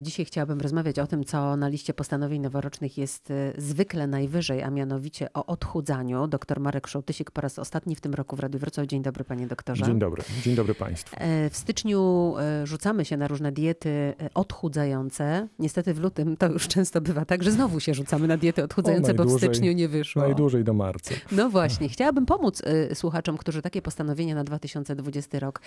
Dzisiaj chciałabym rozmawiać o tym, co na liście postanowień noworocznych jest y, zwykle najwyżej, a mianowicie o odchudzaniu. Doktor Marek Szołtysik po raz ostatni w tym roku w Radiu Wrocław. Dzień dobry panie doktorze. Dzień dobry, dzień dobry państwu. E, W styczniu e, rzucamy się na różne diety e, odchudzające. Niestety w lutym to już często bywa tak, że znowu się rzucamy na diety odchudzające, bo w styczniu nie wyszło. Najdłużej do marca. No właśnie, chciałabym pomóc słuchaczom, którzy takie postanowienia na 2020 rok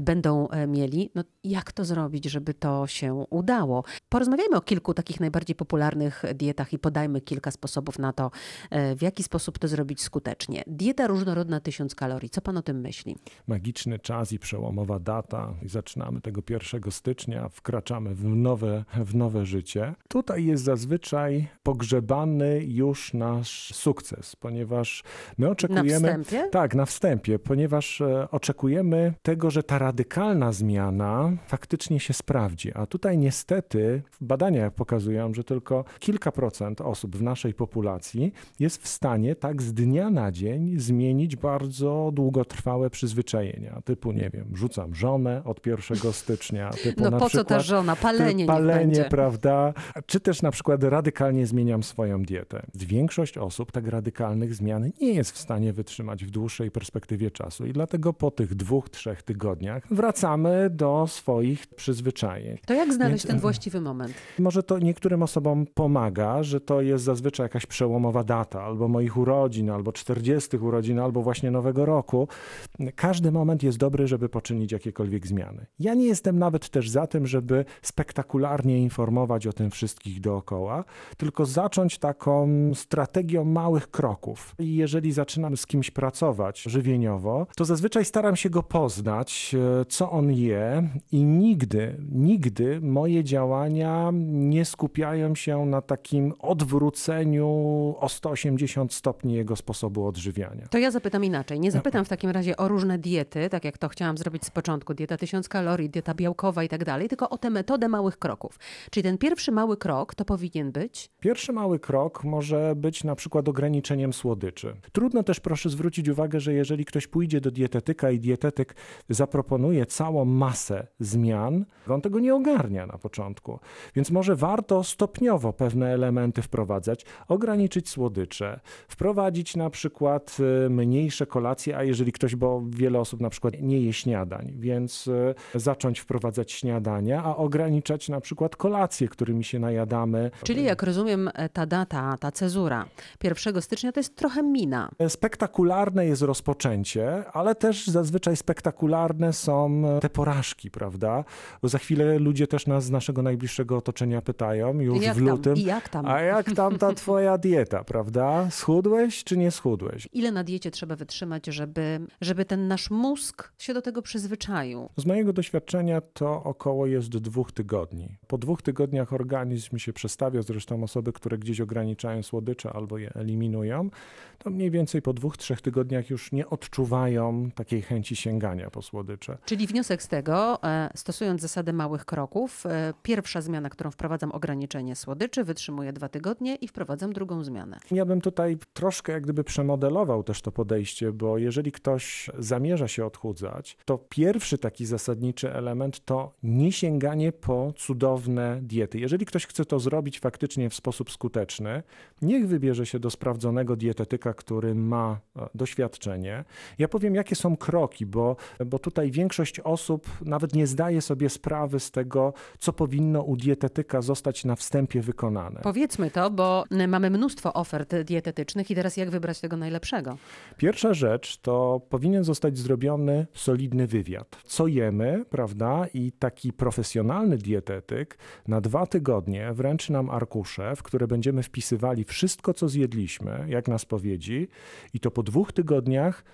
będą mieli. No, jak to zrobić, żeby to się udało? Porozmawiajmy o kilku takich najbardziej popularnych dietach i podajmy kilka sposobów na to, e, w jaki sposób to zrobić skutecznie. Dieta różnorodna 1000 kalorii. Co pan o tym myśli? Magiczny czas i przełomowa data. Zaczynamy tego 1 stycznia, wkraczamy w nowe, w nowe życie. Tutaj jest zazwyczaj pogrzebany już nasz sukces, ponieważ my Na oczekujemy. wstępie? Tak, na wstępie, ponieważ e, oczekujemy tego, że ta radykalna zmiana faktycznie się sprawdzi. A tutaj niestety badania pokazują, że tylko kilka procent osób w naszej populacji jest w stanie tak z dnia na dzień zmienić bardzo długotrwałe przyzwyczajenia. Typu, nie wiem, rzucam żonę od 1 stycznia. Typu No po co przykład, ta żona? Palenie, palenie, prawda? Czy też na przykład radykalnie zmieniam swoją dietę. Większość osób tak radykalnych zmian nie jest w stanie wytrzymać w dłuższej perspektywie czasu i dlatego po tych dwóch, trzech tygodniach wracamy do swoich przyzwyczajeń. To jak znaleźć Więc- ten właściwy moment? Może to niektórym osobom pomaga, że to jest zazwyczaj jakaś przełomowa data, albo moich urodzin, albo 40 urodzin, albo właśnie nowego roku. Każdy moment jest dobry, żeby poczynić jakiekolwiek zmiany. Ja nie jestem nawet też za tym, żeby spektakularnie informować o tym wszystkich dookoła, tylko zacząć taką strategią małych kroków. I jeżeli zaczynam z kimś pracować żywieniowo, to zazwyczaj staram się go poznać, e, co on je i nigdy, nigdy moje działania nie skupiają się na takim odwróceniu o 180 stopni jego sposobu odżywiania. To ja zapytam inaczej. Nie zapytam w takim razie o różne diety, tak jak to chciałam zrobić z początku, dieta 1000 kalorii, dieta białkowa i tak dalej, tylko o tę metodę małych kroków. Czyli ten pierwszy mały krok to powinien być Pierwszy mały krok może być na przykład ograniczeniem słodyczy. Trudno też proszę zwrócić uwagę, że jeżeli ktoś pójdzie do dietetyka i dietetyk zaproponuje całą masę zmian, on tego nie ogarnia na początku. Więc może warto stopniowo pewne elementy wprowadzać, ograniczyć słodycze, wprowadzić na przykład y, mniejsze kolacje, a jeżeli ktoś, bo wiele osób na przykład nie je śniadań, więc y, zacząć wprowadzać śniadania, a ograniczać na przykład kolacje, którymi się najadamy. Czyli jak rozumiem, e, ta data, ta cezura 1 stycznia to jest trochę mina. Spektakularne jest rozpoczęcie, ale też zazwyczaj spektakularne są te porażki, prawda? Bo za chwilę ludzie też nas z naszego najbliższego otoczenia pytają już w lutym. tam? Jak tam? A jak tam ta twoja dieta, prawda? Schudłeś czy nie schudłeś? Ile na diecie trzeba wytrzymać, żeby, żeby ten nasz mózg się do tego przyzwyczaił? Z mojego doświadczenia to około jest dwóch tygodni. Po dwóch tygodniach organizm się przestawia, zresztą osoby, które gdzieś ograniczają słodycze albo je eliminują, to mniej więcej po dwóch, trzech tygodniach już nie odczuwają takiej chęci sięgania po słodycze. Czyli wniosek z tego, e, stosując zasadę małych kroków, e, pierwsza zmiana, którą wprowadzam, ograniczenie słodyczy, wytrzymuję dwa tygodnie i wprowadzam drugą zmianę. Ja bym tutaj troszkę jak gdyby przemodelował też to podejście, bo jeżeli ktoś zamierza się odchudzać, to pierwszy taki zasadniczy element to nie sięganie po cudowne diety. Jeżeli ktoś chce to zrobić faktycznie w sposób skuteczny, niech wybierze się do sprawdzonego dietetyka, który ma e, doświadczenie. Ja powiem, jakie są kroki, bo, bo tutaj większość osób nawet nie zdaje sobie sprawy z tego, co powinno u dietetyka zostać na wstępie wykonane. Powiedzmy to, bo mamy mnóstwo ofert dietetycznych i teraz jak wybrać tego najlepszego? Pierwsza rzecz to powinien zostać zrobiony solidny wywiad. Co jemy, prawda? I taki profesjonalny dietetyk na dwa tygodnie wręczy nam arkusze, w które będziemy wpisywali wszystko, co zjedliśmy, jak na spowiedzi, i to po dwóch tygodniach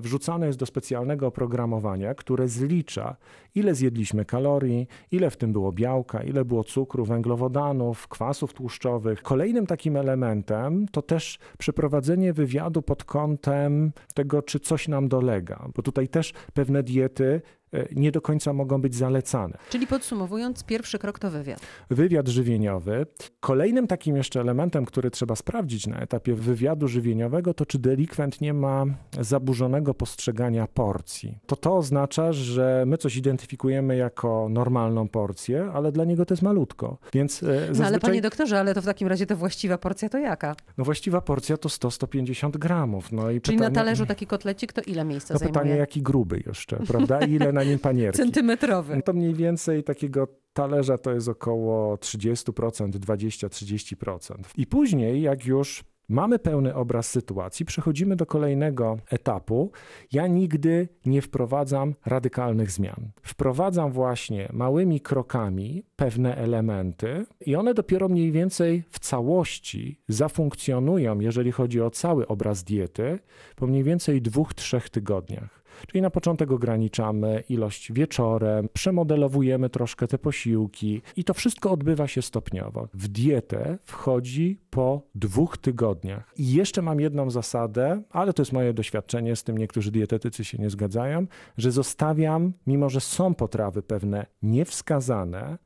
wrzucane jest do specjalnego oprogramowania, które zlicza, ile zjedliśmy kalorii, ile w tym było białka, ile było cukru, węglowodanów, kwasów tłuszczowych. Kolejnym takim elementem to też przeprowadzenie wywiadu pod kątem tego, czy coś nam dolega, bo tutaj też pewne diety e, nie do końca mogą być zalecane. Czyli podsumowując, pierwszy krok to wywiad. Wywiad żywieniowy. Kolejnym takim jeszcze elementem, który trzeba sprawdzić na etapie wywiadu żywieniowego, to czy delikwent nie ma zaburzonego postrzegania porcji. To to oznacza, że my coś identyfikujemy jako normalną porcję, ale dla niego to jest malutko. Więc e, No zazwyczaj... ale panie doktorze, ale to w takim razie to właściwa porcja to jaka? No właściwa porcja to 100-150 gramów. No i Czyli pytanie, na talerzu taki kotlecik to ile miejsca no zajmuje? pytanie jaki gruby jeszcze, prawda? I ile na nim panierki. Centymetrowy. To mniej więcej takiego talerza to jest około 30%, 20-30%. I później, jak już mamy pełny obraz sytuacji, przechodzimy do kolejnego etapu. Ja nigdy nie wprowadzam radykalnych zmian. Wprowadzam właśnie małymi krokami pewne elementy i one dopiero mniej więcej w całości zafunkcjonują, jeżeli chodzi o cały obraz diety, po mniej więcej dwóch, trzech tygodniach. Czyli na początek ograniczamy ilość wieczorem, przemodelowujemy troszkę te posiłki i to wszystko odbywa się stopniowo. W dietę wchodzi po dwóch tygodniach. I jeszcze mam jedną zasadę, ale to jest moje doświadczenie, z tym niektórzy dietetycy się nie zgadzają, że zostawiam, mimo że są potrawy pewne niewskazane,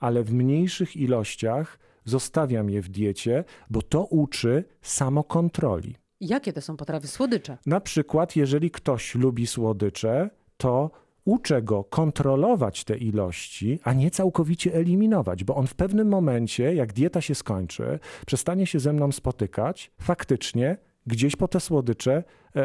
ale w mniejszych ilościach zostawiam je w diecie, bo to uczy samokontroli. Jakie to są potrawy? Słodycze. Na przykład, jeżeli ktoś lubi słodycze, to uczę go kontrolować te ilości, a nie całkowicie eliminować, bo on w pewnym momencie, jak dieta się skończy, przestanie się ze mną spotykać, faktycznie gdzieś po te słodycze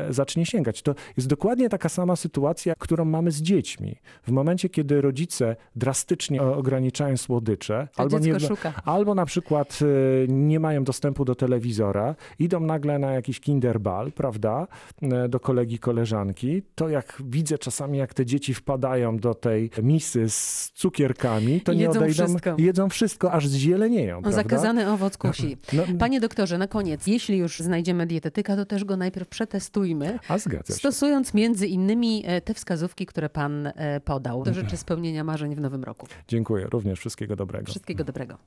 zacznie sięgać. To jest dokładnie taka sama sytuacja, którą mamy z dziećmi. W momencie, kiedy rodzice drastycznie ograniczają słodycze, To albo, nie, szuka. albo na przykład e, nie mają dostępu do telewizora, idą nagle na jakiś kinderbal, prawda, e, do kolegi, koleżanki, to jak widzę czasami, jak te dzieci wpadają do tej misy z cukierkami, to I nie jedzą odejdą, wszystko. jedzą wszystko, aż zzielenieją, prawda? Zakazany owoc kusi. No, Panie doktorze, na koniec, jeśli już znajdziemy dietetyka, to też go najpierw przetestujmy, a zgadza się. stosując między innymi e, te wskazówki, które pan e, podał. To życzę spełnienia marzeń w nowym roku. Dziękuję, również wszystkiego dobrego. Wszystkiego dobrego.